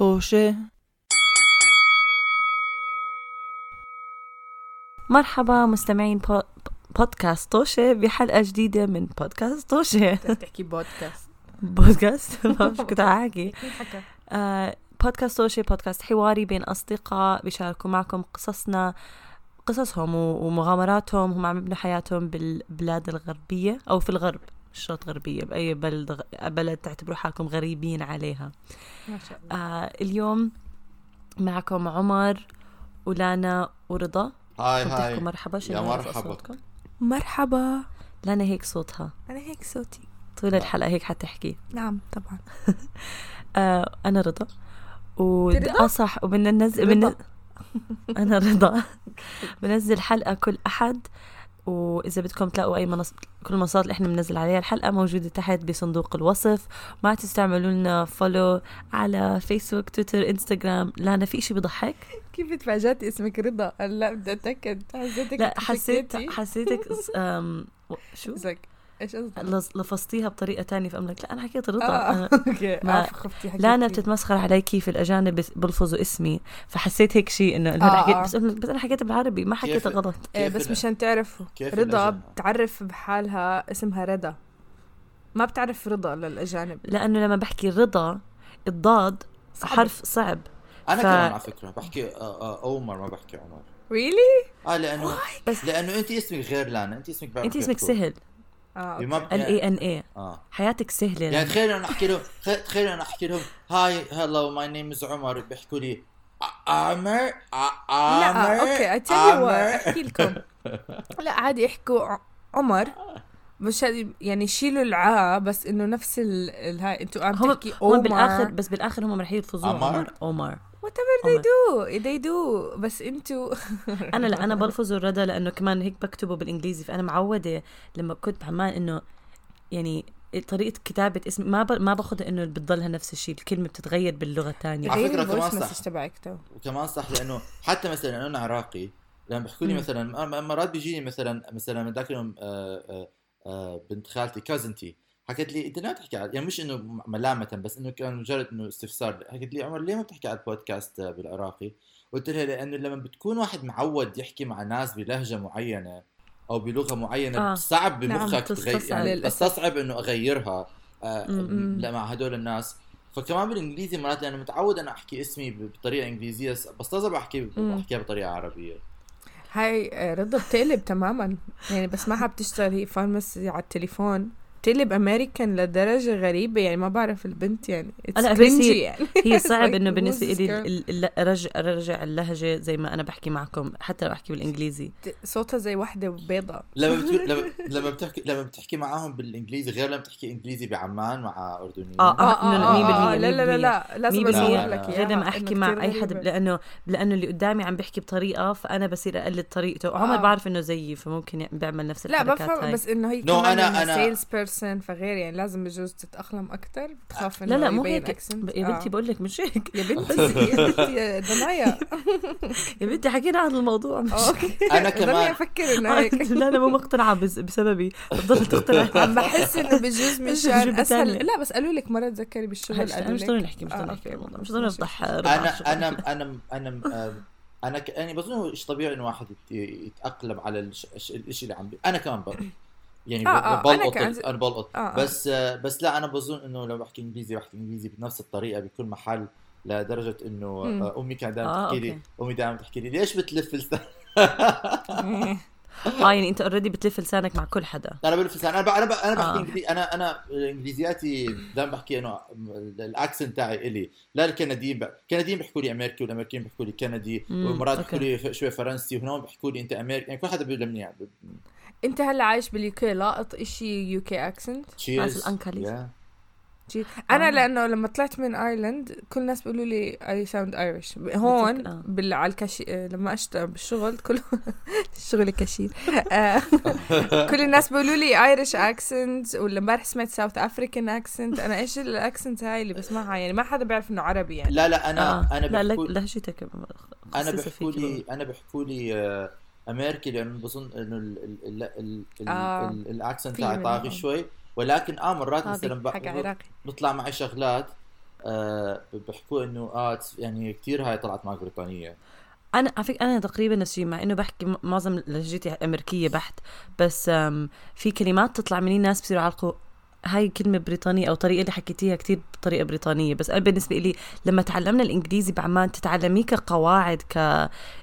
طوشة. مرحبا مستمعين بو... بودكاست طوشة بحلقة جديدة من بودكاست طوشة. تحكي بودكاست. بودكاست؟ شو كنت حكى؟ آه، بودكاست طوشة بودكاست حواري بين أصدقاء بيشاركوا معكم قصصنا قصصهم ومغامراتهم هم عم يبنوا حياتهم بالبلاد الغربية أو في الغرب. مش شرط غربية بأي بلد بلد تعتبروا حالكم غريبين عليها. ما شاء الله. آه اليوم معكم عمر ولانا ورضا. هاي هاي. مرحبا يا مرحبا. مرحبا. لانا هيك صوتها. أنا هيك صوتي. طول الحلقة هيك حتحكي نعم طبعا. آه أنا رضا. و؟ آه صح وبدنا ننزل. أنا رضا. بنزل حلقة كل أحد وإذا بدكم تلاقوا أي منصة كل المنصات اللي إحنا بننزل عليها الحلقة موجودة تحت بصندوق الوصف. ما تنسوا تعملوا لنا follow على فيسبوك تويتر انستغرام لانا في إشي بضحك. كيف تفاجأتي اسمك رضا؟ لا بدي أتأكد. حسيتك لا حسيت. حسيتك. شو؟ إيش قصدك؟ لفظتيها بطريقة تانية فأملك لا أنا حكيت رضا آه أنا... okay ما- آه،. لا أنا بتتمسخر علي كيف الأجانب بلفظوا اسمي فحسيت هيك شيء إنه أنا آه، حكيت آه. بس بس أنا حكيت بالعربي ما حكيت كيف- غلط إيه بس مشان تعرفوا رضا الأجانب؟ بتعرف بحالها اسمها رضا ما بتعرف رضا للأجانب لأنه لما بحكي رضا الضاد صعب. حرف صعب أنا ف- كمان على فكرة بحكي آه، آه، عمر ما بحكي عمر really؟ آه لأنه بس- لأنه انت اسمك غير لانا انت اسمك انت اسمك. سهل آه okay. L A N A آه. حياتك سهلة. يعني تخيلوا أنا أحكي لهم تخ- تخيلوا أنا أحكي لهم hi hello my name is عمر بيحكوا لي "ع- عمر عمر لا okay اتلي عمر أحكي لكم. لا عادي احكوا عمر. مش يعني شيلوا العا بس إنه نفس ال, ال هاي أنتوا عم هم تحكي هم بالاخر بس بالآخر هم رح يلفظوا؟ عمر. عمر. وات ايفر they do they do. بس أنتوا أنا لا أنا بلفظه الردى لأنه كمان هيك بكتبه بالإنجليزي فأنا معودة لما كنت بعمان إنه يعني طريقة كتابة اسم ما ب... ما باخذها إنه بتضلها نفس الشيء، الكلمة بتتغير باللغة الثانية على فكرة كمان صح. تبعك تو. وكمان صح لأنه حتى مثلا أنا عراقي لما بيحكوا لي. مثلا مرات بيجيني مثلا مثلا من ذاك اليوم آه، آه، آه، بنت خالتي كازنتي حكت لي أنت ليه بتحكي على يعني مش إنه ملامة بس إنه كان مجرد إنه استفسار حكت لي عمر ليه ما بتحكي على البودكاست بالعراقي؟ قلت لها لأنه لما بتكون واحد معود يحكي مع ناس بلهجة معينة أو بلغة معينة آه. صعب نعم، بمخك تغير. يعني. تستصعب إنه أغيرها آه، مع هدول الناس فكمان بالإنجليزي مرات لأنه متعود أنا أحكي اسمي بطريقة إنجليزية بستصعب أحكي. أحكيها بطريقة عربية هاي آه، رضا بتقلب تماما يعني بسمعها بتشتغل هي فارماسي على التليفون بتقلب أمريكان لدرجة غريبة يعني ما بعرف البنت يعني It's لا، بس cringy هي- يعني هي صعب إنه this لي girl? ال- ال- ارجع أرجع اللهجة زي ما أنا بحكي معكم حتى لو احكي بالإنجليزي صوتها زي وحدة بيضة لما بتقول لما لما بتحكي لما بتحكي معاهم بالإنجليزي غير لما بتحكي إنجليزي بعمان مع أردنيين آه، آه آه مية آه بالمية، لا لا لا لا لازم. أصور لك لا، إياها غير لما أحكي مع أي حد غريبة. لأنه لأنه اللي قدامي عم بيحكي بطريقة فأنا بصير أقلد طريقته عمر آه. بعرف إنه زيي فممكن بيعمل نفس لا الحركات بفهم هاي بس إنه هي كمان أنا- أنا أنا- بيرسون فغير يعني لازم بجوز تتأقلم أكتر بتخاف انه لا لا مو هيك. يا بنتي آه. بقول لك مش هيك. يا بنتي يا بنتي يا دنايا. يا بنتي حكينا عن الموضوع. مش أوكي. أنا ضلني كمان. أفكر إنه هيك. لا أنا مو مقتنعة بس- بسببي. بتضل تقتنع. عم بحس إنه بجوز مشان أسهل. تانية. لا بس قالوا لك مره تذكري بالشغل أنا قالوا مش ضروري نحكي مش آه، ضروري نحكي مش ضروري. نفضح أنا أنا أنا أنا آه، أنا ك... يعني بظن إيش طبيعي إنه واحد يت- يتأقلم على الش... الش- الشيء اللي عم بي... أنا كمان ب... يعني آه، آه، أنا بلقط كمان- أنا بلقط آه، آه. بس آه، بس لا أنا بظن إنه لو بحكي إنجليزي بحكي إنجليزي بنفس الطريقة بكل محل لدرجة إنه. آه، أمي كانت دائما آه، تحكي لي. أمي دائما تحكي لي ليش بتلف لسانك آه يعني أنت already بتلف لسانك مع كل حدا أنا بلف لساني أنا ب... أنا ب... أنا بحكي آه. انجليزي أنا أنا إنجليزياتي دائما بحكي إنه ال accent تاعي إلي لا الكنديين ب... الكنديين بيحكوا لي أمريكي والأمريكيين بيحكوا لي كندي ومرات. بيحكوا لي شوي فرنسي وهنون بيحكوا لي أنت أمريكي يعني كل حدا بيلمني يعني انت هلا عايش بال UK لاقط إشي UK accent؟ cheers الأنكلي. أنا آه. لأنه لما طلعت من ايرلند كل الناس بيقولوا لي I sound Irish هون آه. بال على الكشي آه، لما أشتغل بالشغل كل الشغل كشير كل الناس بيقولوا لي Irish accent ولا امبارح سمعت South African accent أنا إيش ال accent هاي اللي بسمعها؟ يعني ما حدا بيعرف إنه عربي يعني. لا لا أنا آه. أنا بحكوا لا لهجتك أنا بحكوا لي أنا بحكوا لي أمريكي لأنه بظن إنه ال- ال- ال- ال- ال- آه. ال- ال accent تاعي. طاغي شوي ولكن آه مرات مثلا بطلع معي شغلات آه بيحكوا إنه آه يعني كثير هاي طلعت معك بريطانية أنا على فكرة أنا تقريبا نفس مع إنه بحكي م- معظم لهجتي أمريكية بحت بس في كلمات تطلع مني ناس بصيروا يعلقوا هاي كلمة بريطانية أو طريقة اللي حكيتيها كتير بطريقة بريطانية بس أنا بالنسبة لي لما تعلمنا الإنجليزي بعمان تتعلميه كقواعد ك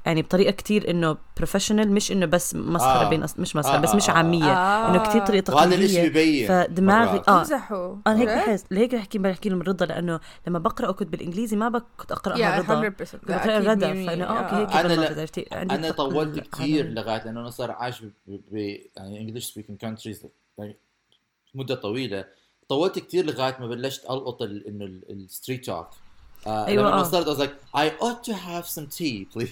يعني بطريقة كتير إنه بروفيشنال مش إنه بس مسخرة آه. بين أص... مش مسخرة آه، بس آه، مش آه، عامية آه. إنه كتير طريقة وهذا الشيء تقليدية ببين فدماغي مرات. آه تمزحوا أنا هيك؟ بحس لهيك بحكي بحكي لهم رضا لأنه لما بقرأ كنت بالإنجليزي ما كنت أقرأها يا رضا 100% كنت أكيد رضا. آه أوكي آه، هيك أنا لا- عرفتي عندي التق- طولت كثير العناوين. لغاية لأنه أنا صار عايش ب- يعني English speaking countries يعني مدة طويلة. طولت كثير لغاية ما بلشت ألقط ال- إنه ال street talk آه أيوة، لما آه. صرت I was like I ought to have some tea please.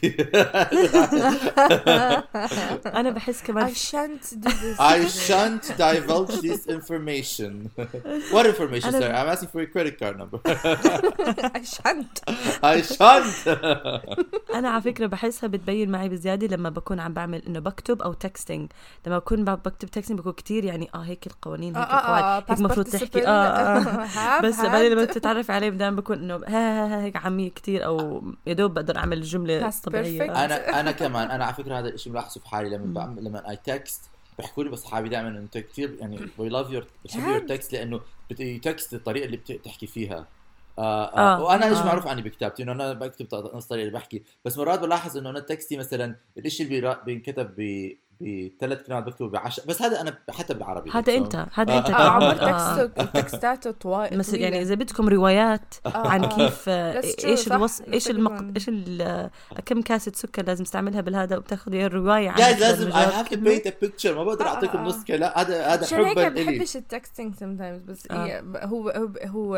أنا بحس كمان I shan't do this I shan't divulge this information. What information أنا- sir I'm asking for your credit card number. I shan't. I shan't. أنا على فكرة بحسها بتبين معي بزيادة لما بكون عم بعمل إنه بكتب أو تكستنج لما بكون ب- بكتب تكستنج بكون كتير يعني آه هيك القوانين هيك القواعد. هيك المفروض تحكي. آه, آه. have بس بعدين لما had. تتعرف عليه دائما بكون إنه ها ها ها هيك عاميه كتير أو يا دوب بقدر أعمل الجمله Past طبيعية. أنا أنا كمان أنا على فكرة هذا الشيء ملاحظه في حالي لما بعمل لما اي text بيحكوا لي اصحابي دائما أنت كثير يعني we love your بحب your؟ text لأنه text الطريقة اللي بتحكي فيها آه آه آه، وأنا إيش آه. معروف عني بكتابتي إنه أنا بكتب ط- نفس الطريقة اللي بحكي بس مرات بلاحظ إنه أنا text ي مثلا الشيء اللي بينكتب بثلاث كلمات بكتبه بعشر بس هذا أنا حتى بالعربي هذا انت هذا انت آه، آه عمر. آه. text ك text اته طوال مثل يعني إذا بدكم روايات عن كيف آه، That's true، إيش الوص إيش المق. إيش ال- كم كاسه سكر لازم تستعملها بالهذا وبتاخذي الرواية عن جايز لازم اي هاف تو. بينت ا بيكتشر ما بقدر آه، أعطيكم آه. نص كلام هذا هذا عشان هيك حبا ما بحبش التكستنج sometimes بس آه. هي هو هو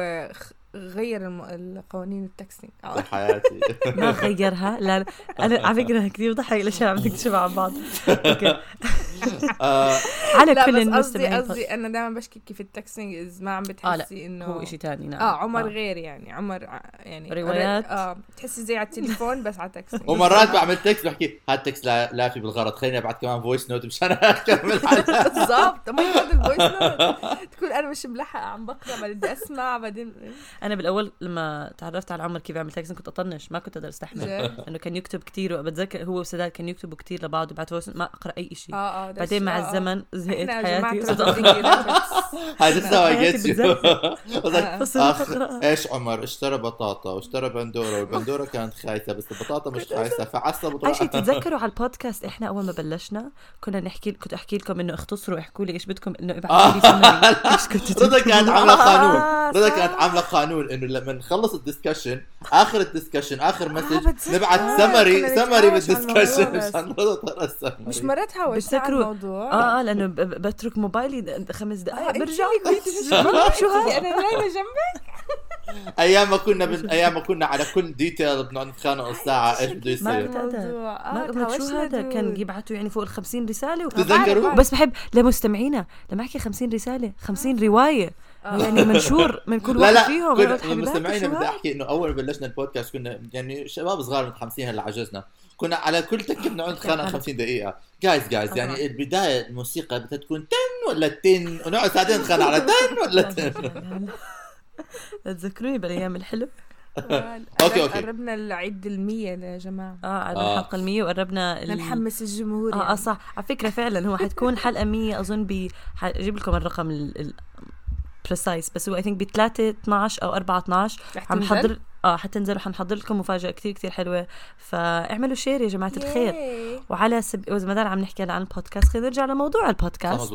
غير الم- القوانين التكستنج. في حياتي. ما غيرها. لا لا. أنا على فكرة كثير بضحك الاشياء عم تكتشف عن بعض. أوكي. آه، على لا كل بس قصدي المستمعين قصدي أنا دائما بشكي كيف التكستنج از ما عم آه بتحسي لا إنه هو شيء ثاني نعم آه عمر آه. غير يعني عمر يعني روايات. آه بتحسي زي على التليفون بس على texting ومرات بعمل text بحكي هاد text لا لافي بالغرض خليني ابعت كمان voice note مشان اكمل. بالضبط ما ال voice note تكون أنا مش ملحقة عم بقرأ بدي أسمع بعدين أنا بالأول لما تعرفت على عمر كيف يعمل text كنت أطنش ما كنت أقدر أستحمل؟ انه كان يكتب كثير وبتذكر هو وسداد كانوا يكتبوا كثير لبعض وبعد voice ما أقرأ أي شيء آه آه ده بعدين مع آه، آه. الزمن زهقت حياتي. هاي لسه get you آه. إيش عمر؟ اشترى بطاطا واشترى بندورة والبندورة كانت خايسة بس البطاطا مش خايسة فعصب أي شيء تتذكروا على البودكاست إحنا أول ما بلشنا كنا نحكي كنت أحكي لكم إنه اختصروا احكوا لي إيش بدكم إنه ابعثوا لي سمري إيش كنتوا رضا كانت؟ عاملة قانون. آه، رضا. كانت عاملة قانون إنه لما نخلص ال discussion آخر ال discussion آخر message آه، summary summary بال discussion مش هاوشت على بتذكروا- الموضوع. آه آه لأنه بترك موبايلي خمس آه، دقائق أنت برجع شو هذا. أنا نايمة جنبك. أيام ما كنا بن... أيام ما كنا على كل ديتيل بنقعد نتخانق نص ساعة إيش بده ما يصير. ما آه، ما شو هذا. كان. يبعثوا يعني فوق ال 50 رسالة و... تتذكروا؟ بعرف. بس بحب لمستمعينا لما أحكي 50 رسالة 50 رواية. يعني منشور من كل لا واحد لا فيهم حبيباتي مستمعينا شو بدي؟ أحكي إنه أول ما بلشنا البودكاست كنا يعني شباب صغار متحمسين هلا عجزنا كنا على كل تكه بنقعد نتخانق 50 دقيقة. جايز جايز يعني البداية الموسيقى بدها تكون تن ولا تن؟ ونقعد ساعتين نتخانق على تن ولا تن؟ تذكروني بالأيام الحلوه أوكي، أوكي. قربنا العيد المية يا جماعة. آه على آه. الحلقة ال100 وقربنا ال... نحمس الجمهور آه آه يعني. صح. على فكرة فعلا هو حتكون حلقة 100 أظن ب حجيب لكم الرقم ال... precise بس هو I think ب 3 12 أو 4 12 رح عم؟ حضر آه حتنزل وحنحضر لكم مفاجأة كثير كثير حلوة. فاعملوا share يا جماعة الخير. yay. وعلى سب... وإذا ما دام عم نحكي هلا عن البودكاست خلينا نرجع لموضوع البودكاست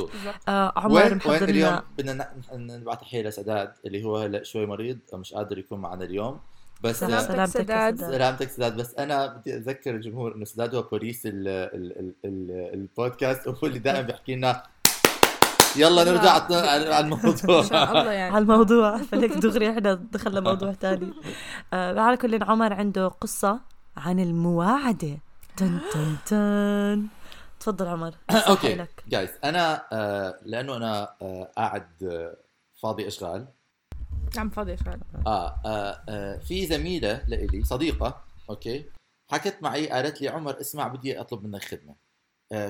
آه عمر وين وين محضر اليوم؟ بدنا ن- نبعث تحيه لسداد اللي هو هلا شوي مريض مش قادر يكون معنا اليوم. بس سلامتك سلامتك سداد. سلامتك سداد بس أنا بدي اذكر الجمهور إنه سداد هو بوليس ال ال ال ال البودكاست وهو اللي دائما بيحكي لنا يلا نرجع على على الموضوع. إن شاء الله يعني. على الموضوع. فليك دغري إحنا دخلنا موضوع ثاني. آه على كل عمر عنده قصة عن المواعدة. تن تن تن. تفضل عمر. أوكي. جايز. أنا آه لأنه أنا آه قاعد آه فاضي أشغال. عم فاضي شوي آه, آه, آه في زميلة لإلي صديقة أوكي. حكت معي قالت لي عمر اسمع بدي أطلب منك خدمة.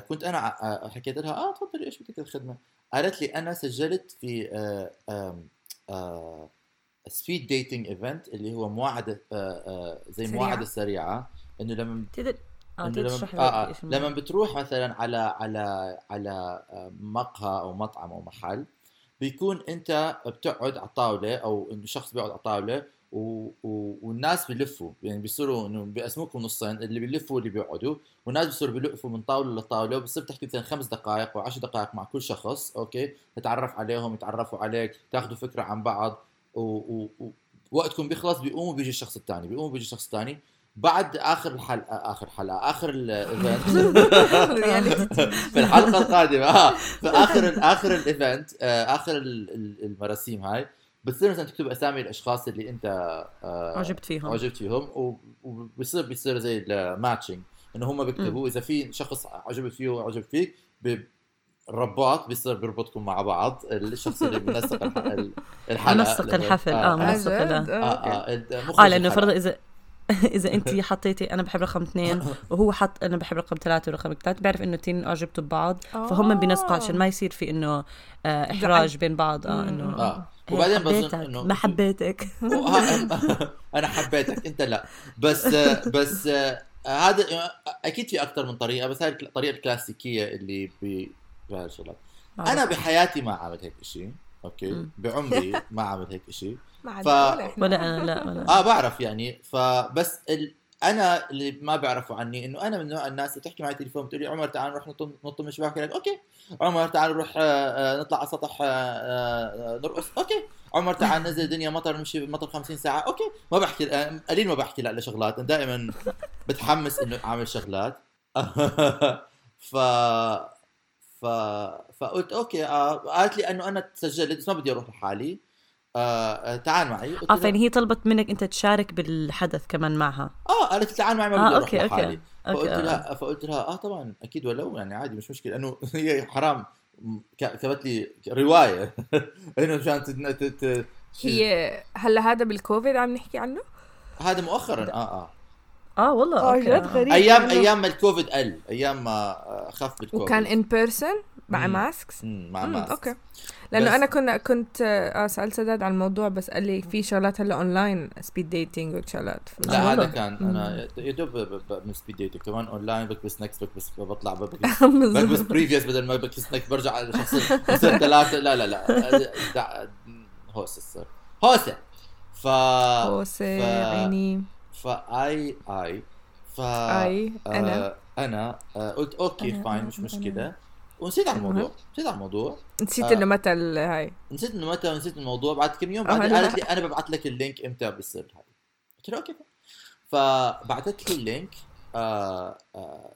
كنت أنا آه حكيت لها آه تفضلي إيش بدك الخدمة؟ قالت لي أنا سجلت في آه آه speed dating event اللي هو مواعده آه، آه، زي. مواعده سريعة. إنه لما تقدر آه لما آه آه لما بتروح مثلا على على على آه، مقهى أو مطعم أو محل بيكون أنت بتقعد على الطاولة أو إنه شخص بيقعد على الطاولة و... و... والناس بيلفوا يعني بيصيروا إنه بيقسموكم نصين اللي بيلفوا واللي بيقعدوا والناس بيصيروا بيلفوا من طاولة لطاولة وبتصير تحكي مثلا خمس دقائق أو 10 دقائق مع كل شخص أوكي؟ تتعرف عليهم يتعرفوا عليك تاخذوا فكرة عن بعض و... و... بيخلص بيقوموا بيجي الشخص الثاني بيقوم بيجي الشخص الثاني بعد آخر الحلقة آخر حلقه آخر ال event في الحلقة القادمة آه في آخر آخر ال event آه، آخر ال- ال- المراسيم هاي بتصير مثلا تكتب أسامي الأشخاص اللي أنت آه، عجبت فيهم عجبت فيهم وبصير بيصير زي ال matching إنه هم بيكتبوا إذا في شخص عجبت فيه وعجب فيك الرباط بيصير بيربطكم مع بعض الشخص اللي ال- الحلقة منسق الحفل آه منسق جد؟ آه آه، okay. ال- آه مخرج لأنه. فرضا إذا اذا انت حطيتي أنا بحب رقم اثنين وهو حط أنا بحب رقم ثلاثة ورقم ثلاثة بيعرف إنه التنين أعجبتوا ببعض فهم بينسقوا عشان ما يصير في إنه آه إحراج بين بعض آه إنه آه. هي وبعدين بظن حبيتك، إنه ما حبيتك. أنا حبيتك أنت لا. بس بس هذا أكيد في أكثر من طريقة بس هاي الطريقة الكلاسيكية اللي ب بهالشغلات أنا بحياتي ما عملت هيك شيء okay؟ مم. بعمري ما عملت هيك شيء ف- ولا أنا لا ولا. آه بعرف يعني. فبس ال... أنا اللي ما بيعرفوا عني إنه أنا من نوع الناس اللي تحكي معي تليفون بتقول لي عمر تعال نروح نط نط من الشباك لك okay. عمر تعال نروح آه، آه، نطلع على سطح آه، نرقص. okay. عمر تعال ننزل دنيا مطر نمشي مطر 50 ساعة. okay. ما بحكي قليل ما بحكي لا لشغلات. أنا دائما بتحمس إنه أعمل شغلات. ف ف فقلت okay آه قالت لي إنه أنا تسجلت بس ما بدي أروح لحالي. آه آه، تعال معي. آه فإن هي طلبت منك أنت تشارك بالحدث كمان معها. آه قالت لي تعال معي ما آه بدي أروح okay لحالي. okay فقلت آه. لها فقلت لها آه طبعا أكيد ولو يعني عادي مش مشكلة. إنه هي حرام. كتبت لي رواية. إنه مشان تت- تت- تت- هي هلا هذا بالكوفيد عم نحكي عنه؟ هذا مؤخرا آه آه. آه والله آه جد. غريب أيام إنه- أيام ما الكوفيد قل. أيام ما آه، خف بالكوفيد. وكان ان person مع مم. masks مم، مع مم، mask okay. لأنه بس- أنا كنا كنت آه سالت سداد عن الموضوع بس قال لي في شغلات هلا online speed dating وشغلات لا هذا. كان أنا يا دوب من speed dating كمان اونلاين بكبس next بكبس بطلع بكبس بكبس previous بدل ما بكبس next برجع على شخص ثلاثة. لا لا لا. هوسة هوسة. ف هوسة ف- عيني. فاي اي ف اي أنا آه أنا. آه قلت أوكي أنا- فاين أنا- مش مشكله ونسيت على الموضوع. نسيت على الموضوع. نسيت آه. إنه متى ال- هاي. نسيت إنه متى ونسيت الموضوع. بعد كم يوم بعد هلا. قالت لي أنا ببعث لك اللينك إمتى بيصير هاي. قلت لها أوكي فبعثت لي اللينك آه آه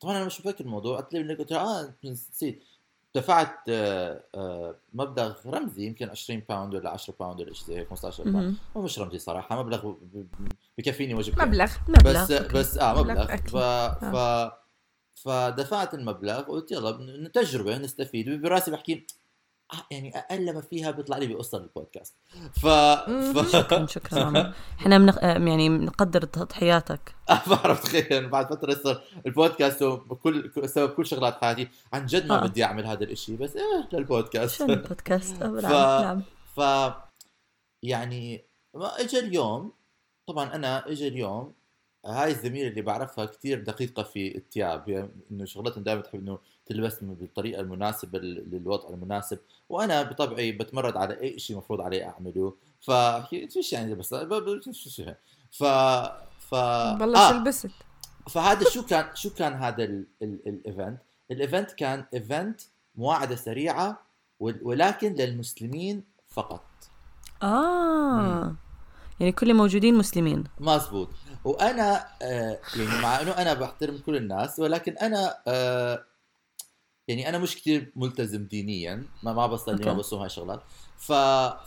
طبعا أنا مش فاكر الموضوع. قلت لي ال link قلت لها آه نسيت. دفعت آه آه مبلغ رمزي يمكن 20 pound ولا 10 pound ولا شيء زي هيك 15 pound مش رمزي صراحة مبلغ بكفيني وجبتين مبلغ مبلغ بس okay. بس آه مبلغ. ف ف فدفعت المبلغ قلت يلا تجربه نستفيد. براسي بحكي آه، يعني أقل ما فيها بيطلع لي بقصه البودكاست ف, ف... شكرا شكرا. إحنا. آه، يعني بنقدر تضحياتك بعرف تخيل بعد فترة صار البودكاست وكل سبب كل شغلات حياتي عن جد ما آه. بدي أعمل هذا الإشي بس إيه للبودكاست شو البودكاست آه، ف- نعم ف يعني ما اجى اليوم طبعا أنا اجى اليوم هاي الزميلة اللي بعرفها كتير دقيقة في الثياب يعني إنه شغلتها دائما تحب إنه تلبس بالطريقة المناسبة لل- للوضع المناسب. وأنا بطبعي بتمرد على أي شيء المفروض علي أعمله. ف إيش يعني بس شو- ف ف والله شو لبست فهذا شو كان شو كان هذا ال- ال- ال event ال event كان event مواعدة سريعة ول- ولكن للمسلمين فقط. آه. يعني كل موجودين مسلمين. مزبوط وأنا آه يعني مع إنه أنا بحترم كل الناس ولكن أنا آه يعني أنا مش كتير ملتزم دينيا ما ما بصلي ما. بصوم هاي الشغلات ف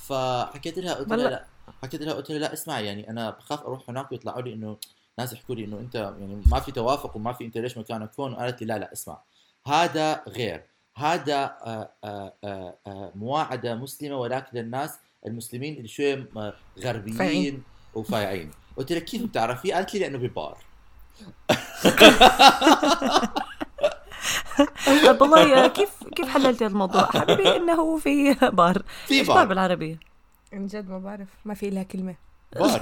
فحكيت لها قلت لها. لا حكيت لها قلت لها لا اسمعي يعني أنا بخاف أروح هناك ويطلعوا لي إنه ناس يحكوا لي إنه أنت يعني ما في توافق وما في أنت ليش مكانك هون وقالت لي لا لا اسمع هذا غير هذا آه مواعدة مسلمة ولكن للناس المسلمين اللي شوية آه، غربيين فايعين. وفايعين قلت لها كيف بتعرفي؟ قالت لي لأنه ببار. طيب والله كيف كيف حللتي هذا الموضوع؟ حبيبي إنه في بار. في بار. بار بالعربي عن جد ما بعرف ما في لها كلمة. بار.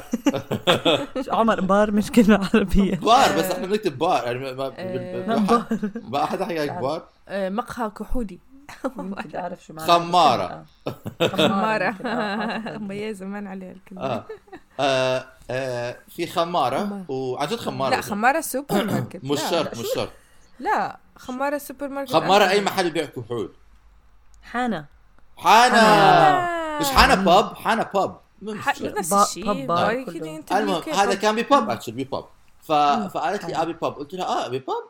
عمر بار مش كلمة عربية. بار بس إحنا بنكتب بار. يعني ما ما. ما ما- بار. ما حدا حكى لك بار؟ آه، مقهى كحولي. يمكن أعرف شو معنى خمارة. خمارة. يمكن، آه، آه. زمان عليها الكلمة. آه. في خمارة. وعن جد خمارة لا خمارة سوبر ماركت مش. شرط مش شرط. لا خمارة سوبر ماركت خمارة أي محل بيع كحول. حانة. حانا آه. مش حانا باب حانا باب. نفس الشيء. المهم هذا. كان بباب اكشلي بباب ف... فقالت لي ابي باب قلت لها آه ابي باب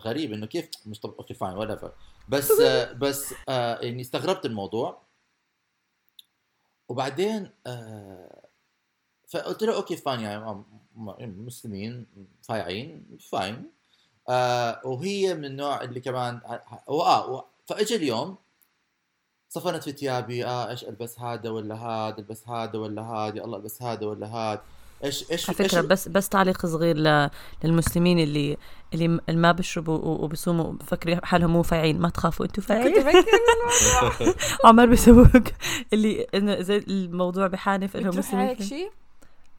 غريب إنه كيف؟ مش طب أوكي فاين ولا بس آه بس آه يعني استغربت الموضوع. وبعدين آه فقلت له أوكي فاين يعني م- مسلمين فايعين فاين وهي من النوع اللي كمان واه و- فاجى اليوم. صفنت في ثيابي آه إيش ألبس هذا ولا هذا ألبس هذا ولا هذا الله ألبس هذا ولا هذا. إيش إيش على فكرة إيش بس بس تعليق صغير ل- للمسلمين اللي اللي ما بيشربوا وبصوموا بفكروا حالهم مو فايعين ما تخافوا أنتوا كنت فايعين. بفكر عمر بيسووك. اللي إنه زي الموضوع بحانف إنه مسلمين. شيء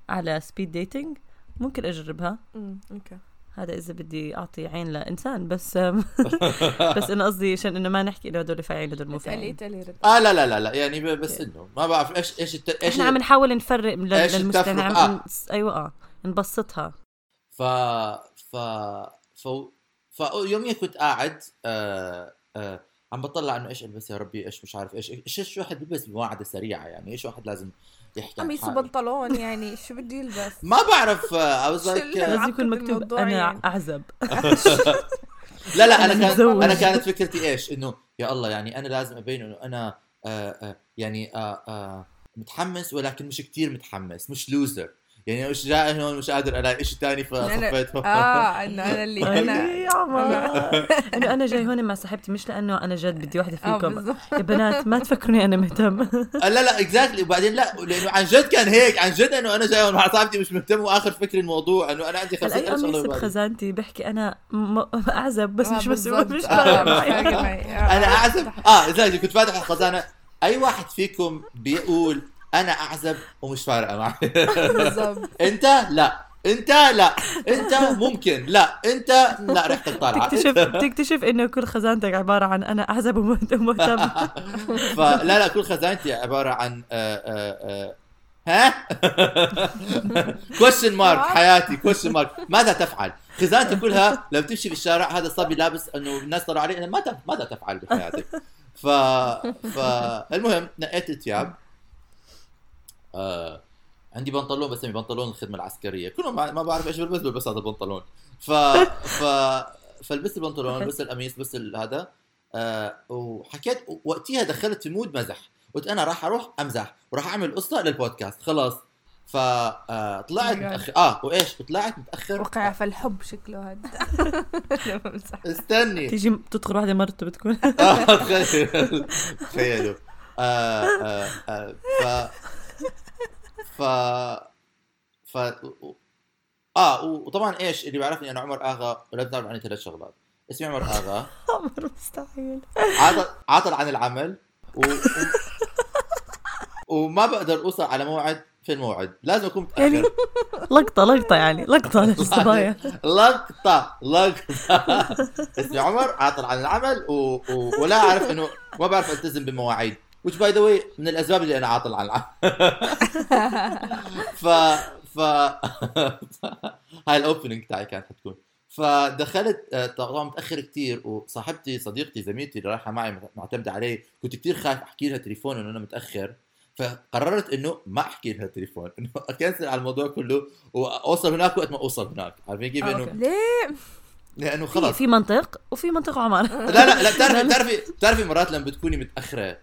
على speed dating ممكن أجربها. okay. هذا إذا بدي أعطي عين لإنسان بس بس انه قصدي عشان إنه ما نحكي إنه هدول فاعلين هدول مو فاعلين آه لا لا لا لا يعني بس إنه ما بعرف إيش إيش الت... إيش إحنا عم نحاول نفرق إيش للمستمع التفرق؟ آه. عم- أيوه آه نبسطها ف ف ف فيوميا كنت قاعد آه آه عم بطلع إنه إيش ألبس يا ربي إيش مش عارف إيش إيش إيش واحد بيلبس بمواعده سريعة يعني إيش واحد لازم يحكي عن قميص حاله. وبنطلون يعني شو بده يلبس ما بعرف آه آه، لازم يكون مكتوب أنا يعني. أعزب لا لا أنا أنا كان متزوج. أنا كانت فكرتي إيش إنه يا الله يعني أنا لازم أبين إنه أنا آه يعني متحمس ولكن مش كتير متحمس مش لوزر يعني مش جاي هون مش قادر ألاقي شيء ثاني فصفيت آه انه أنا اللي أنا يا عمر انه أنا جاي هون مع صاحبتي مش لأنه أنا جد بدي وحدة آه فيكم. يا بنات ما تفكروني أنا مهتم. آه، لا لا اكزاكتلي وبعدين لا لأنه عن جد كان هيك عن جد إنه أنا جاي هون مع صاحبتي مش مهتم. وآخر فكر الموضوع إنه أنا عندي 50 اي ألف شغلة قميص ببالي. بخزانتي بحكي أنا م- أعزب بس آه، مش مسؤول بالضبط. مش آه،. آه. أنا أعزب. آه لذلك كنت فاتح الخزانة. أي واحد فيكم بيقول أنا أعزب ومش فارقة معي. أنت لا. أنت لا. أنت ممكن. لا. أنت لا. ريحتك طالعه تكتشف تكتشف إنه كل خزانتك عبارة عن أنا أعزب ومهتم مهتم. فلا لا كل خزانتي عبارة عن آه، آه، آه، ها؟ question mark حياتي. question mark ماذا تفعل؟ خزانتي كلها لما تمشي في الشارع هذا الصبي لابس إنه الناس طلعوا عليه ماذا ماذا تفعل بحياتك؟ ف فالمهم نقيت الثياب. آه... عندي بنطلون بسميه بنطلون الخدمة العسكرية. كلهم ما ما بعرف إيش بلبس بلبس هذا البنطلون ف ف فلبست البنطلون لبست القميص لبست هذا. آه وحكيت وقتها دخلت في مود مزح. قلت أنا راح أروح أمزح وراح أعمل قصة للبودكاست. خلاص. فطلعت Oh my God. متاخر آه وإيش؟ طلعت متأخر. وقع في الحب شكله هذا. استني. تيجي تدخل واحدة مرته بتكون. آه تخيل. تخيلوا. آه آه آه ف ف ف آه وطبعا إيش اللي بيعرفني أنا عمر آغا ولازم تعرف عني ثلاث شغلات. اسمي عمر آغا. عمر مستحيل. عاطل عاطل عن العمل و... و... وما بقدر أوصل على موعد في الموعد. لازم أكون يعني متاخر لقطة لقطة يعني لقطة للصبايا. لقطة لقطة. اسمي عمر عاطل عن العمل و... و... ولا أعرف إنه ما بعرف ألتزم بمواعيد. Which by the way من الأسباب اللي أنا عاطل عن العمل ف ف هاي الاوبننج تاعي كانت حتكون. فدخلت آه، طبعا متأخر كتير وصاحبتي صديقتي زميلتي اللي رايحة معي معتمدة علي كنت كتير خايف أحكي لها تليفون إنه أنا متأخر. فقررت إنه ما أحكي لها تليفون إنه أكنسل على الموضوع كله وأوصل هناك وقت ما أوصل هناك. عارفين كيف؟ آه، إنه. ليه؟ لأنه خلص في منطق وفي منطق عمر لا لا لا بتعرفي بتعرفي بتعرفي مرات لما بتكوني متأخرة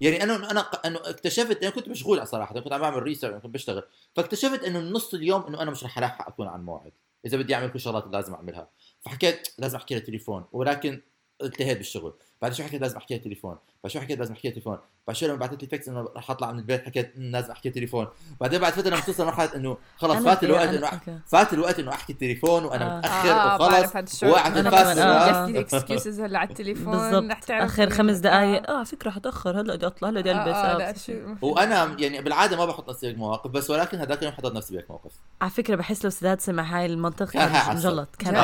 يعني أنا أنا انه اكتشفت أنا كنت مشغول صراحة كنت عم بعمل research كنت بشتغل فاكتشفت إنه نص اليوم إنه أنا مش رح ألحق أكون عن موعد إذا بدي أعمل كل الشغلات اللي لازم أعملها. فحكيت لازم أحكي لها تليفون ولكن التهيت بالشغل. بعد شوي حكيت لازم أحكيها تليفون بعد شوي حكيت لازم أحكيها تليفون بعد شوي لما بعثت لي text إنه رح أطلع من البيت حكيت "مم، لازم أحكي تليفون بعدين بعد فترة لما توصل مرحله إنه خلص فات الوقت إنه. فات الوقت إنه أحكي التليفون وأنا آه. متأخر آه، وخلص وقعد أنا الفاس كمان، آه. هلأ على التليفون رح بالضبط تعرف آخر خمس دقائق آه. آه فكرة حتاخر هلأ بدي أطلع هلأ بدي ألبس آه، شو. وأنا يعني بالعادة ما بحط نفسي بهيك مواقف بس ولكن هذاك اليوم حطيت نفسي بهيك موقف على فكرة بحس لو سداد سمع هاي المنطقة كان. مجلط كان؟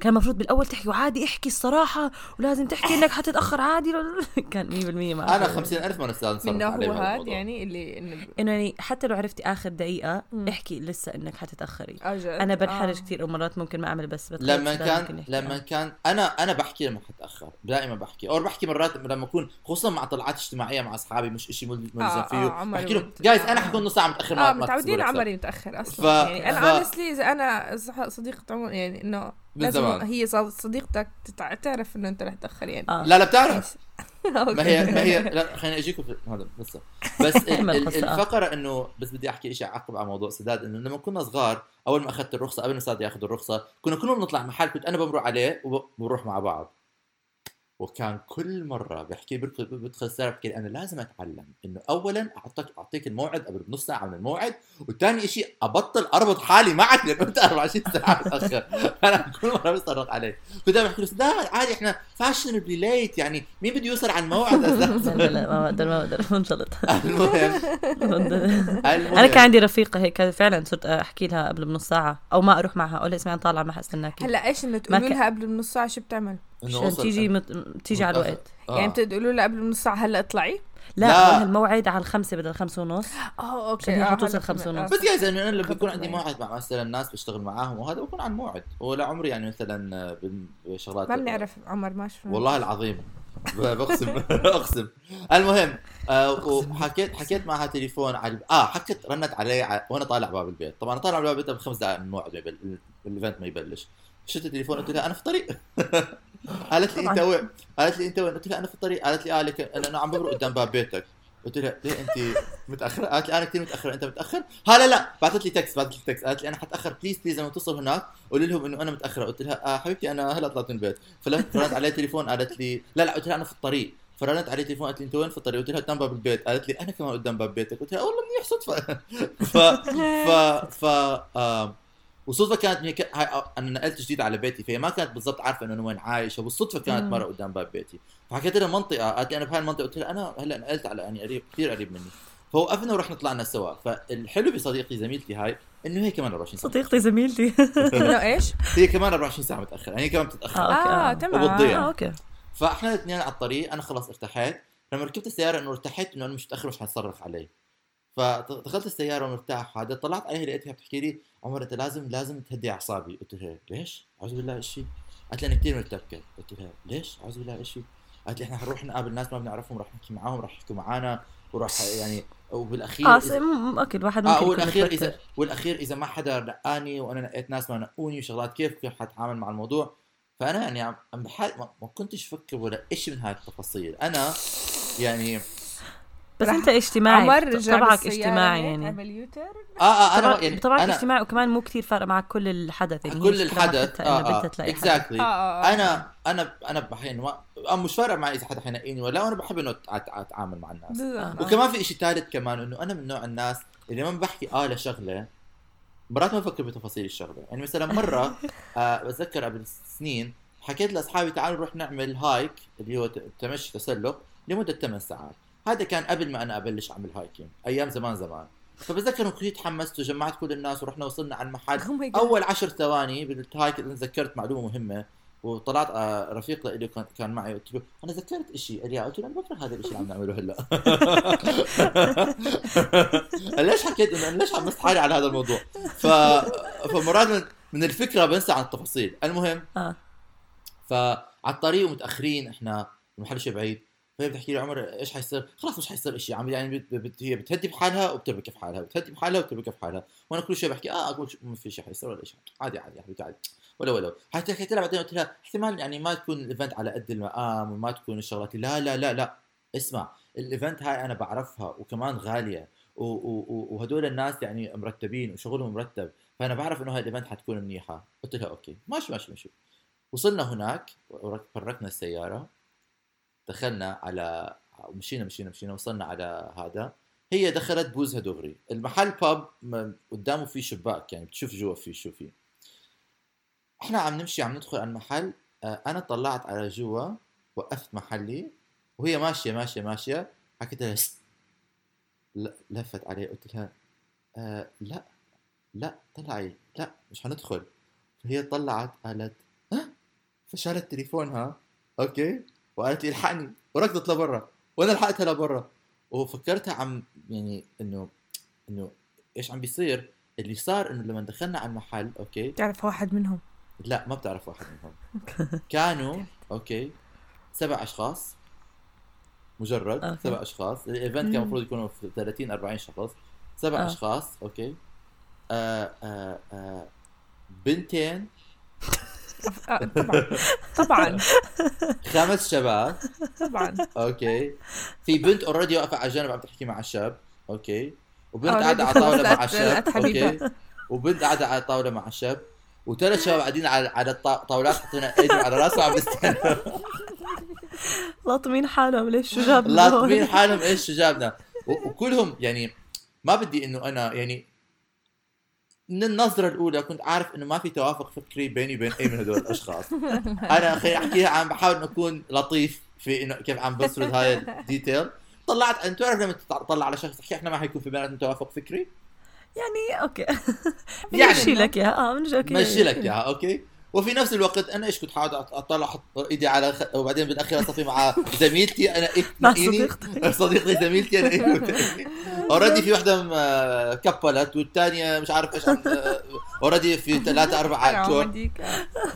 كان المفروض بالأول تحكي وعادي احكي الصراحة ولازم تحكي إنك حتتأخر عادي كان 100% معك أنا 50000 مره أستاذ من هو الموضوع. يعني اللي إنه إنه يعني حتى لو عرفتي آخر دقيقة مم. احكي لسه إنك حتتأخري آه، جد؟ أنا بنحرج آه. كثير ومرات ممكن ما أعمل بس لما كان. لما كان أنا أنا بحكي لما حتأخر دائما بحكي أو بحكي مرات لما اكون خصوصا مع طلعات اجتماعية مع أصحابي مش شيء ملزم آه، فيه آه، بحكي لهم جايز آه. أنا حكون نص ساعة متأخر آه ما- ما متعودين عمري متأخر أصلا ف- يعني أنا ف- إذا أنا صديقه عمر يعني إنه لازم زمان. هي صديقتك تتع- تعرف إنه أنت رح تأخر يعني آه. لا لا بتعرف ما. هي ما هي لا خليني أجيكم في هذا لسه بس قصة، آه. الفقرة إنه بس بدي أحكي شيء اعقب على موضوع سداد إنه لما كنا صغار أول ما أخذت الرخصة قبل ما سداد ياخذ الرخصة كنا كلنا بنطلع محل كنت أنا بمرق عليه وبنروح مع بعض وكان كل مرة بحكي بدخل السياره بحكي أنا لازم أتعلم إنه اولا أعطيك أعطيك الموعد قبل بنص ساعة من الموعد وثاني شيء أبطل أربط حالي معك لأنه أنت 24 ساعة متاخر أنا كل مرة بصرخ عليه كنت دائما بحكي له سداد عادي إحنا فاشنبلي ليت يعني مين بده يوصل على الموعد؟ لا؟ لا لا ما بقدر ما بقدر منجلط المهم. أنا كان عندي رفيقة هيك فعلا صرت أحكي لها قبل بنص ساعة أو ما أروح معها أقول لها اسمعي أنا طالعه ما حستناكي هلأ إيش إنه تقولوا لها قبل نص ساعة شو بتعمل؟ عشان تيجي مت... تيجي على. الوقت آه. يعني بتقولوا لها قبل نص ساعه هلأ اطلعي؟ لا, لا. الموعد على الخمسة بدل خمسة ونص آه أوكي عشان هي آه، حتوصل هلا خمسة. ونص. بس جايز انه أنا لما بيكون خبط عندي. موعد مع مثلا ناس بشتغل معاهم وهذا بكون عن موعد ولا عمري يعني مثلا بشغلات ما بنعرف عمر ما شفنا والله العظيم بقسم اقسم المهم آه وحكيت حكيت معها تليفون على آه حكت رنت علي وأنا طالع باب البيت طبعا طالع باب البيت بخمس دقائق من الموعد. ال event ما يبلش شفت التليفون قلت لها أنا في الطريق. قالت لي أنت وين؟ قالت لي أنت وين؟ قلت لها أنا في الطريق. قالت لي آه أنا عم بمرق قدام باب بيتك. قلت لها ليه أنت متأخرة؟ قالت لي أنا كثير متأخرة. أنت متأخر؟ ها لا. لا بعثت لي text بعثت لي text قالت لي أنا حتأخر. please please لما توصل هناك قولي لهم إنه أنا متأخرة. قلت لها آه حبيبتي أنا هلا طلعت من البيت. فلفت فرنت علي تليفون قالت لي لا لا قلت لها أنا في الطريق. فرنت علي تليفون قالت لي أنت وين في الطريق؟ قلت لها قدام باب البيت. قالت لي أنا كمان قدام باب بيتك. قلت لها والله منيح صدفة. ف ف ف آم، وصدفة كانت هي ك... هاي أنا نقلت جديد على بيتي فهي ما كانت بالضبط عارفة إنه أنا وين عايشة وبالصدفه كانت. مرة قدام باب بيتي. فحكيت لها منطقة قالت لي أنا بهاي المنطقة قلت لها أنا هلأ نقلت على يعني قريب كثير قريب مني. فوقفنا ورحنا طلعنا سوا. فالحلو بصديقتي زميلتي هاي إنه هي كمان 24 ساعة صديقتي زميلتي. إنه إيش؟ هي كمان 24 ساعة متأخرة يعني هي كمان بتتأخر. آه، آه. تمام. وبتضيع. آه okay. فإحنا الاثنين على الطريق أنا خلص ارتحيت لما ركبت السيارة إنه ارتحيت إنه أنا مش متأخر مش حتصرف علي. فدخلت السيارة ومرتاح هذا طلعت عليها لقيتها بتحكي لي عمر أنت لازم لازم تهدي أعصابي قلت لها ليش؟ أعوذ بالله إيش في؟ قالت لي أنا كثير مرتبكه قلت لها ليش؟ أعوذ بالله إيش في؟ قالت لي إحنا حنروح نقابل ناس ما بنعرفهم راح نحكي معاهم راح يحكوا معنا وراح يعني وبالأخير آه إذا- أوكي الواحد آه ممكن يكون والأخير. إذا والأخير إذا ما حدا نقاني وأنا نقيت ناس ما نقوني وشغلات كيف كيف حتعامل مع الموضوع فأنا يعني عم بحال ما, ما كنتش فكر ولا شيء من هاي التفاصيل أنا يعني بس انت اجتماعي عمر طبعك اجتماعي يعني. آه آه أنا يعني طبعا أنا اجتماعي وكمان مو كثير فارق معك كل الحدث يعني كل الحدث آه آه اكزاكتلي آه آه أنا أنا أنا بحين ما آه مش فارق معي إذا حدا حينقيني ولا وأنا بحب إنه أتعامل مع الناس. بالضبط. وكمان في شيء ثالث كمان إنه أنا من نوع الناس اللي ما بحكي آه لشغلة مرات ما بفكر بتفاصيل الشغلة. يعني مثلا مرة آه بتذكر قبل سنين حكيت لأصحابي تعالوا نروح نعمل hike اللي هو تمشي تسلق لمدة 8 ساعات. هذا كان قبل ما أنا أبلش أعمل hiking أيام زمان زمان. فبتذكر إنه كثير تحمست وجمعت كل الناس ورحنا وصلنا على المحل. Oh. أول عشر ثواني بال hike تذكرت معلومة مهمة وطلعت آه، رفيق لي كان معي قلت له أنا ذكرت شيء قال لي قلت له أنا بكره هذا الشيء اللي عم نعمله هلأ. ليش حكيت انه ليش حمست حالي على هذا الموضوع؟ ف فمرات من, الفكرة بنسى عن التفاصيل. المهم آه. فعلى الطريق ومتاخرين إحنا المحل شيء بعيد فهي بتحكي لي عمر إيش حيصير؟ خلاص مش حيصير شيء عم يعني بت... بت... هي بتهدي بحالها وبتربك في حالها بتهدي بحالها وبتربك في حالها. وأنا كل شيء بحكي آه أقول ما في شيء حيصير ولا شيء عادي عادي يا حبيبتي عادي ولا ولا حتى حكيت لها بعدين قلت لها احتمال يعني ما تكون الايفنت على قد المقام وما تكون الشغلات. لا لا لا لا. اسمع ال event هاي أنا بعرفها وكمان غالية وهدول الناس يعني مرتبين وشغلهم مرتب فأنا بعرف إنه هاي ال event حتكون منيحة. قلت لها okay. ماشي ماشي ماشي. وصلنا هناك فركنا السيارة. دخلنا على مشينا مشينا مشينا وصلنا على هذا. هي دخلت بوزها دغري المحل باب قدامه في شباك يعني بتشوف جوا في شو في. إحنا عم نمشي عم ندخل على المحل. آه، أنا طلعت على جوا وقفت محلي وهي ماشية ماشية ماشية. حكيت لها لفت علي قلت لها آه لا لا طلعي لا مش حندخل. فهي طلعت قالت ها فشالت تليفونها. okay؟ وقالت لي الحقني وركضت لبرا وأنا لحقتها لبرا. وفكرتها عم يعني انه إنه إيش عم بيصير؟ اللي صار إنه لما دخلنا على المحل okay؟ تعرف واحد منهم؟ لا ما بتعرف واحد منهم. كانوا okay؟ سبع أشخاص. مجرد okay. سبع أشخاص. ال event كان. المفروض يكونوا في 30 40 شخص سبع آه. أشخاص okay؟ آه آه آه بنتين آه، طبعا. طبعا خمس شباب. طبعا. okay. في بنت already واقفة على جنب عم تحكي مع الشاب. okay. وبنت Already قاعدة على طاولة مع الشاب. okay. وبنت قاعدة على طاولة مع الشاب. وثلاث شباب قاعدين على على الطا- طاولات حاطين ايدهم على راسهم عم لاطمين حالهم ليش شو جاب لاطمين حالهم إيش شو جابنا. وكلهم يعني ما بدي إنه أنا يعني من النظرة الأولى كنت عارف إنه ما في توافق فكري بيني وبين أي من هدول الأشخاص. أنا خليني أحكيها عم بحاول إنه أكون لطيف في إنه كيف عم بسرد هاي الديتيل. طلعت أنت تعرف لما تطلع على شخص تحكي إحنا ما حيكون في بيناتنا توافق فكري؟ يعني أوكي يعني بنمشي لك آه بنمشي أوكي مشي لك إياها أوكي وفي نفس الوقت أنا إيش كنت حاول أطلع أحط إيدي على خ... وبعدين بالأخير اصفي مع زميلتي أنا إيه مع تنقيني؟ صديقتك. صديقتي زميلتي أنا إيه اوريدي في وحده كبلت والثانيه مش عارف إيش اوريدي في أنا كور. عموديك.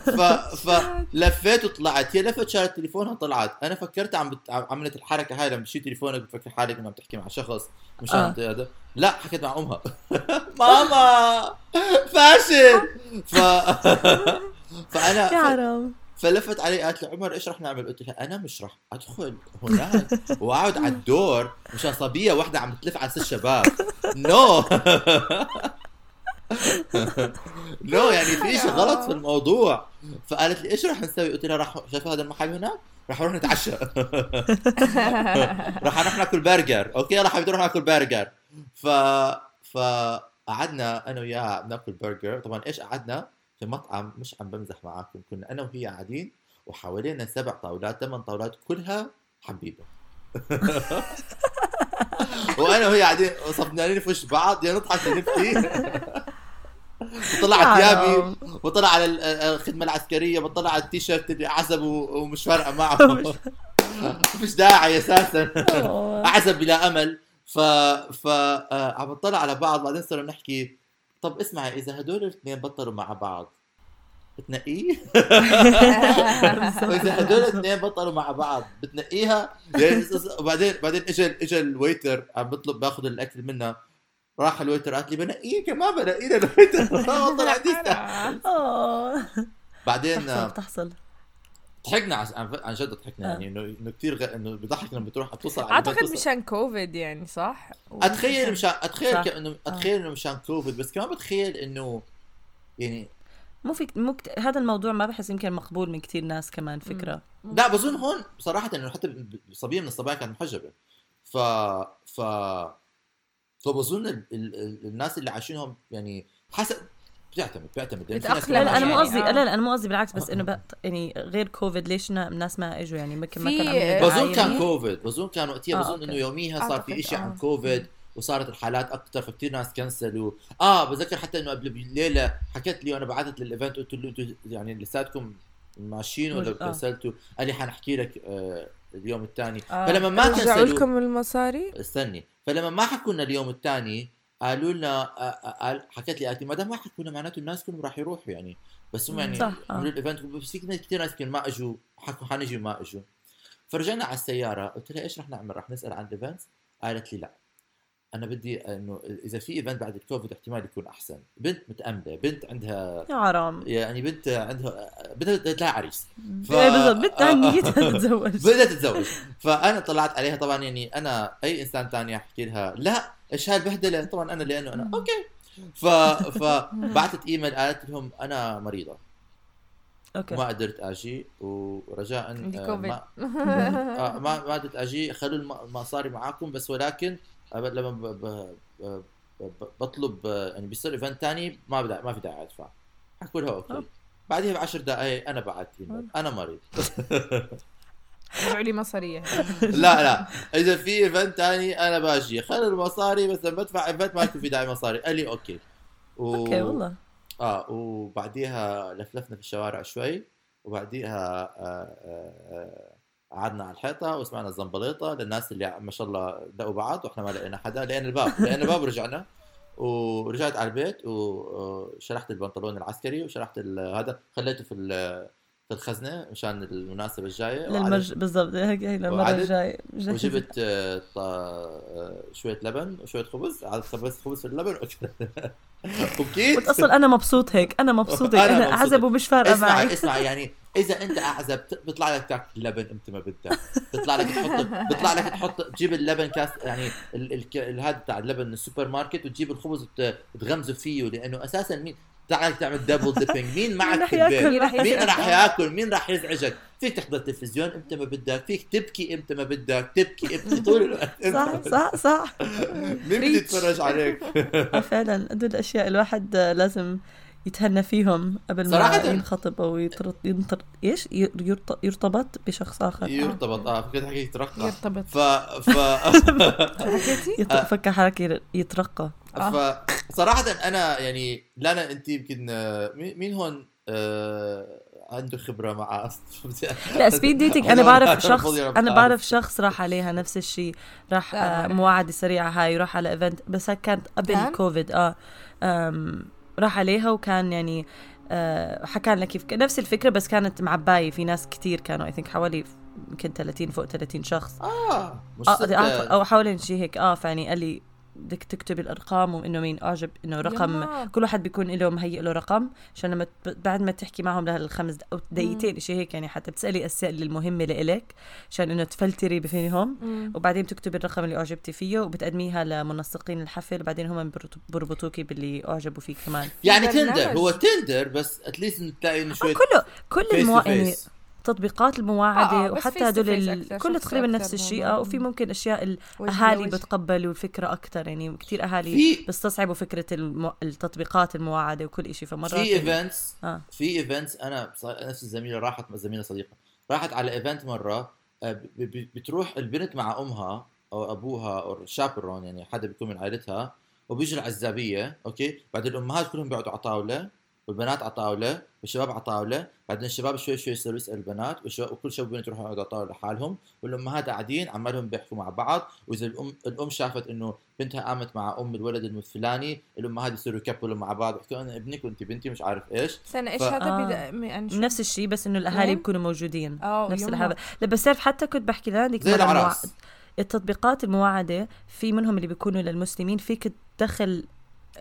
ف... فلفيت وطلعت. هي لفت شالت تليفونها طلعت أنا فكرت عم بت... عم- عملت الحركة هاي لما تشيل تليفونك بتفكر حالك إنه عم تحكي مع شخص مشان آه. هذا. لا حكيت مع أمها. ماما! فاشل! ف يا حرام فلفت علي قالت لي عمر إيش رح نعمل؟ قلت لها أنا مش رح أدخل هناك وأقعد على الدور مشان صبية واحدة عم بتلف على ست شباب. no no يعني في شيء غلط في الموضوع. فقالت لي إيش رح نسوي؟ قلت لها رح شايف هذا المحل هناك؟ رح نروح نتعشى. رح نروح ناكل برجر. okay يلا حبيبي نروح ناكل برجر. ف فقعدنا أنا وياها بناكل برجر. طبعا إيش قعدنا؟ في مطعم مش عم بمزح معاكم. كنا أنا وهي قاعدين وحوالينا سبع طاولات ثمان طاولات كلها حبيبة. وأنا وهي قاعدين صفنانين في وش بعض يا نضحك يا نبكي. وطلع يا ثيابي. وطلع على ال- الخدمة العسكرية وطلع على التيشيرت اللي عزب و- ومش فارقة معه مش داعي أساسا. اعزب بلا أمل ف ف آه، عم نطلع على بعض بعدين صرنا نحكي طب اسمعي إذا هدول الاثنين بطلوا مع بعض بتنقيه؟ وإذا هدول الاثنين بطلوا مع بعض بتنقيها؟ يعني وبعدين بعدين اجى اجى الويتر عم بطلب باخذ الأكل منها راح الويتر قالت لي بنقيه كمان بنقيه للويتر والله عندي استحى. آه بعدين آه، بتحصل بتحصل ضحكنا عن- جد ضحكنا آه. يعني انه كثير غ... إنه بضحك لما بتروح بتوصل على أعتقد مشان كوفيد يعني صح؟ أتخيل مشان أتخيل صح. كانه أتخيل إنه مشان كوفيد بس كمان بتخيل إنه يعني مو في مو كت... هذا الموضوع ما بحس يمكن مقبول من كتير ناس كمان فكرة. لا بظن هون صراحة إنه حتى صبيه من الصبايا كانت محجبة. ف ف فبظن ال... ال... ال- الناس اللي عايشينهم يعني حسب بيعتمد بيعتمد يعني لا لا أنا مو يعني، قصدي آه. لا لا أنا مو قصدي بالعكس بس آه. إنه يعني غير كوفيد ليش نا- الناس ما إجوا يعني ما كان بظن كان. كوفيد بظن كان وقتها آه، بظن. إنه يوميها صار في شيء عن آه. كوفيد وصارت الحالات أكثر فكتير ناس كنسلوا آه بذكر حتى إنه قبل بليلة حكت لي وأنا بعثت لل event قلت له أنتم يعني لساتكم ماشيين ولا مج- آه. cancel توا قال لي حنحكي لك آه اليوم الثاني آه. فلما ما رجعوا لكم المصاري؟ استني فلما ما حكوا لنا اليوم الثاني قالوا لنا آه، آه، قال حكت لي قالت لي ما دام ما حكوا لنا معناته الناس كلهم راح يروحوا يعني بس هم يعني صح، آه. ال event بس كثير ناس ما إجوا حكوا حنجي وما إجوا فرجعنا على السيارة قلت لها إيش رح نعمل رح نسأل عن ال event قالت لي لا أنا بدي إنه إذا في event بعد الكوفيد احتمال يكون أحسن. بنت متأملة بنت عندها يا حرام. يعني بنت عندها بدها لها عريس. ف- إيه بالضبط بدها آه،. نيتها تتزوج. بدها تتزوج. فأنا طلعت عليها طبعا يعني أنا أي إنسان ثاني أحكي لها لا إيش هالبهدلة؟ طبعا أنا لأنه أنا okay. ف فبعثت إيميل قالت لهم أنا مريضة. okay. ما قدرت أجي ورجاء آه،. ما آه، ما ما قدرت أجي. خلوا الم- المصاري معاكم بس ولكن لما ب... ب... ب... ب... بطلب آه، يعني بيصير event ثاني ما بدأ ما في داعي ادفع حكوا لها okay. بعدها بعشر دقائق أنا بعت ايميل أنا مريض. رجعوا لي مصاريي. لا لا. إذا في event ثاني أنا باجي. خلوا المصاري بس لما بدفع event ما يكون في داعي مصاري. قال لي okay. و... okay والله. آه وبعديها لفلفنا في الشوارع شوي وبعديها آه، آه، آه، قعدنا على الحيطة وسمعنا الزنبليطة للناس اللي ما شاء الله لقوا بعض وإحنا ما لقينا حدا لقينا الباب لقينا الباب ورجعنا. ورجعت على البيت وشرحت البنطلون العسكري وشرحت هذا خليته في في الخزنة مشان المناسبة الجاية للمرج بالضبط هيك هي المره وعدت- الجاية. وجبت آه، ط- آه، شوية لبن وشوية خبز. قعدت خبزت خبز في اللبن وبكيت أصلا أنا مبسوط هيك أنا مبسوط هيك. أنا. أعزب ومش فارقة معي. اسمع يعني إذا أنت اعزب بيطلع لك تاكل لبن أنت ما بدك. بيطلع لك تحط بيطلع لك تحط تجيب اللبن كاس يعني ال- ال- ال- هذا تاع اللبن السوبر ماركت وتجيب الخبز وت- وتغمسه فيه لأنه أساسا مين تعال تعمل double dipping مين معك في؟ البيت؟ مين رح مين يزعجك؟ راح ياكل؟ مين راح يزعجك؟ فيك تحضر تلفزيون إمتى ما بدك فيك تبكي إمتى ما بدك تبكي إمتى طول الوقت صح صح صح. مين بده يتفرج عليك؟ آه، فعلا. هدول الأشياء الواحد آه، لازم يتهنى فيهم قبل ما صراحة. ينخطب أو يطرط ينطر إيش؟ يرتبط بشخص آخر. يرتبط آه فكرت حكي يترقى يرتبط. ف ف حكيتي؟ يط- فكر حركة يترقى. فصراحة أنا يعني لانا أنت يمكن آه، مين هون آه، عنده خبرة مع لا speed dating أنا أنا بعرف شخص أنا. بعرف شخص راح عليها نفس الشيء راح آه. مواعدة سريعة هاي راح على event بس كانت قبل؟ كوفيد آه راح عليها وكان يعني آه حكى لنا كيف نفس الفكرة بس كانت معباية في ناس كتير كانوا I think حوالي يمكن 30 فوق 30 شخص مش آه. آه، أو حوالي شيء هيك آه فيعني قال لي بدك تكتبي الأرقام وإنه مين أعجب إنه رقم. كل واحد بيكون له مهيئ له رقم عشان لما بعد ما تحكي معهم لهالخمس أو دقيقتين شيء هيك يعني حتى بتسألي الاسئله المهمة لإلك عشان إنه تفلتري بفيهم مم. وبعدين بتكتبي الرقم اللي أعجبتي فيه وبتقدميها لمنسقين الحفل وبعدين هم بربطوكي باللي أعجبوا فيه كمان يعني. تندر هو تندر بس اتليست تلاقي إنه آه شوي كله كل face تطبيقات المواعدة آه، بس وحتى هدول كله تقريبا نفس الشيء. آه وفي ممكن أشياء الأهالي. بتقبلوا الفكرة أكثر يعني كثير أهالي في بيستصعبوا فكرة المو... التطبيقات المواعدة وكل شيء فمرات في events آه في events أنا نفس الزميلة راحت زميلة صديقة راحت على event مرة آه، ب- ب- بتروح البنت مع أمها أو أبوها أو chaperone يعني حدا بيكون من عائلتها وبيجوا العزابية okay بعدين الأمهات كلهم بيقعدوا على طاولة والبنات على طاولة والشباب على طاولة بعدين الشباب شوي شوي يصيروا يسالوا البنات والشباب وكل شاب وبنت يروحوا يقعدوا على طاولة لحالهم والامهات قاعدين عمالهم بيحكوا مع بعض وإذا الام الأم شافت إنه بنتها قامت مع أم الولد الفلاني الامهات يصيروا يكبلوا مع بعض يحكوا أنا ابنك وأنت بنتي مش عارف إيش استنى إيش ف- هذا آه. بدا يعني نفس الشيء بس إنه الأهالي وين؟ بيكونوا موجودين نفس. هذا لا بس تعرف حتى كنت بحكي لهذيك زي العراس التطبيقات المواعدة في منهم اللي بيكونوا للمسلمين فيك تدخل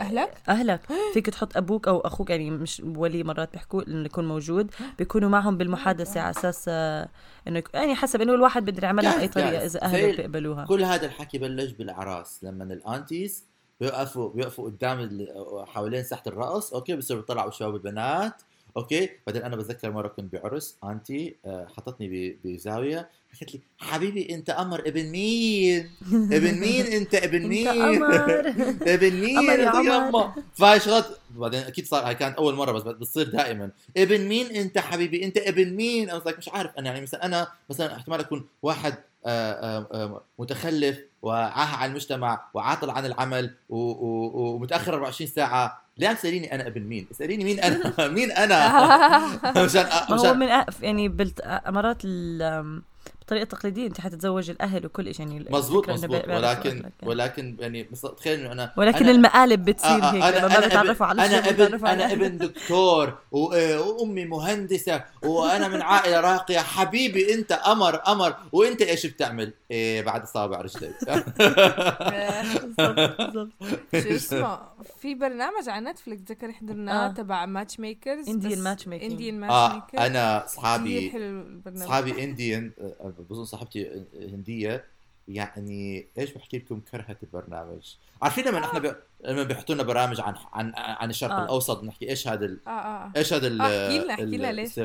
أهلك؟ أهلك. فيك تحط أبوك أو أخوك يعني مش ولي مرات بيحكوا إنه يكون موجود بيكونوا معهم بالمحادثة على أساس آه، إنه يعني حسب إنه الواحد بده يعملها بأي طريقة. إذا أهله بيقبلوها. كل هذا الحكي بلش بالأعراس لما ال aunties بيوقفوا بيوقفوا قدام ال- حوالين ساحة الرقص okay بصيروا يطلعوا الشباب والبنات okay؟ بعدين أنا بتذكر مرة كنت بعرس auntie آه، حطتني بزاوية حكت لي حبيبي أنت قمر ابن مين؟ ابن مين أنت؟ ابن مين؟ انت ابن مين؟ عمر. يما. فهاي شغلات بعدين أكيد صار هاي كانت أول مرة بس بتصير دائما. ابن مين أنت حبيبي؟ أنت ابن مين؟ أنا مش عارف. أنا يعني مثلا أنا مثلا احتمال أكون واحد آه، آه، متخلف وعاهة على المجتمع وعاطل عن العمل ومتأخر 24 ساعة ليه عم تسأليني أنا ابن مين؟ اسأليني مين أنا؟ مين أنا؟ مشان ما هو مشان من أ- يعني بالامارات ال- بالطريقة التقليديه أنت حتتزوج الأهل وكل شيء يعني مزبوط مزبوط ولكن يعني. ولكن يعني تخيل إنه أنا ولكن أنا- المقالب بتصير آه، آه، هيك أنا لما ما أنا بتعرفوا ابن على أنا ابن أنا. أبن دكتور و- آه، وأمي مهندسة وأنا من عائلة راقية حبيبي أنت قمر قمر وأنت إيش بتعمل؟ إيه بعد صابع رجليك. شو اسمه في برنامج على نتفلكس ذكر حضرناه آه. تبع ماتش ميكرز Indian matchmaking. انديان ماتش آه ميكرز أنا اصحابي حلو البرنامج اصحابي Indian بظن صاحبتي هندية يعني إيش بحكي لكم كرهت البرنامج عارفين لما إحنا ب... لما بيحطوا لنا برامج عن عن عن الشرق آه. آه. الأوسط بنحكي إيش هذا ال... آه آه إيش هذا ال... آه، احكي لنا- احكي ال- لنا ليش.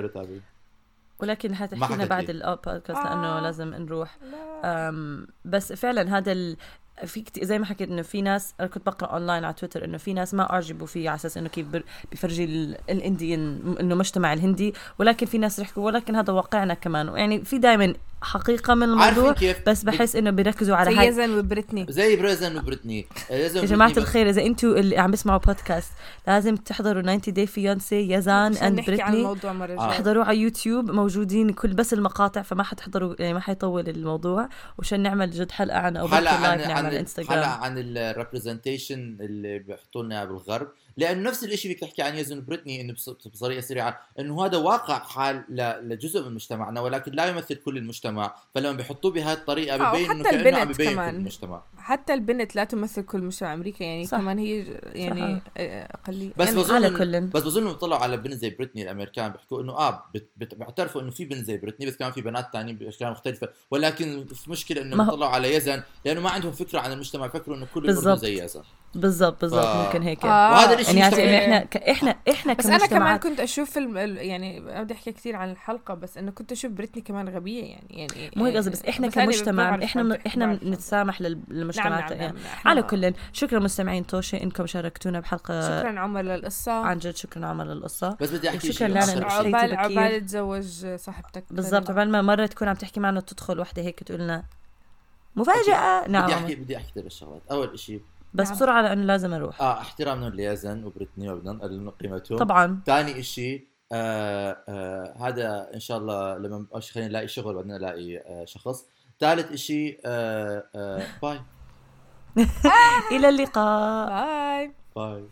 ولكن حتحكي لنا بعد. البودكاست آه. لأنه لازم نروح. أم بس فعلا هذا ال... في كتير زي ما حكيت إنه في ناس أنا كنت بقرأ اونلاين على تويتر إنه في ناس ما أعجبوا فيه على أساس إنه كيف بر- بيفرجي ال- ال Indian إنه مجتمع الهندي ولكن في ناس رح يحكوا ولكن هذا واقعنا كمان يعني في دائما حقيقة من الموضوع كيف؟ بس بحس إنه بيركزوا على زي هاي. يزن وبريتني. زي بريزن وبريتني. يا يا جماعة الخير إذا أنتوا اللي عم بيسمعوا بودكاست لازم تحضروا 90 داي فيونسي يزان أند نحكي عن بريتني. الموضوع آه. جاية احضروه على يوتيوب موجودين كل بس المقاطع فما حتحضروا يعني ما حيطول الموضوع. وعشان نعمل جد حلقة عن أو حلقة عن لايف نعمل عن على حلقة الانستغرام عن الريبرزنتيشن اللي بيحطوا لنا بالغرب. لأنه نفس الشيء اللي بتحكي عن يزن بريتني إنه بطريقة سريعة إنه هذا واقع حال ل- لجزء من مجتمعنا ولكن لا يمثل كل المجتمع. فلما بيحطوه بهذه الطريقة ببين إنه كانه عم ببين كل كمان. المجتمع. حتى البنت لا تمثل كل مجتمع أمريكا يعني صح. كمان هي يعني اقليه بس يعني بظن على كل. بس بظن بيطلعوا على بنت زي بريتني الأمريكان بيحكوا إنه آه بيعترفوا إنه في بنت زي بريتني بس كمان في بنات ثانيين بأشكال مختلفة. ولكن في مشكلة إنه بيطلعوا على يزن لأنه ما عندهم فكرة عن المجتمع فكروا إنه كل. زي يزن. بالضبط بالضبط آه. ممكن هيك آه. وهذا الشيء يعني. يعني إحنا ك- إحنا إحنا بس أنا كمان كنت أشوف الم... ال- يعني بدي أحكي كثير عن الحلقة بس إنه كنت أشوف بريتني كمان غبية يعني يعني مو هيك قصدي بس إحنا أنا كمجتمع إحنا من إحنا بعرف. نتسامح لل- نعم للمجتمعات نعم, يعني. نعم. إحنا- على كل شكرا مستمعين توشي إنكم شاركتونا بحلقة شكرا عمر للقصة عن جد شكرا عمر للقصة بس بدي أحكي شكراً لنا. حكيتي عقبال تزوج صاحبتك بالضبط عبال ما مرة تكون عم تحكي معنا تدخل وحدة هيك تقول لنا مفاجأة بدي نعم احكي بدي أحكي ثلاث شغلات أول شيء بس نعم. بسرعة لأنه لازم أروح. آه احترامنا ليزن وبريتني وبدنا قيمتهم طبعا. ثاني شيء آه آه هذا إن شاء الله لما أش- خلينا نلاقي شغل بعدين نلاقي آه شخص. ثالث شيء آه آه bye. إلى اللقاء. bye. bye.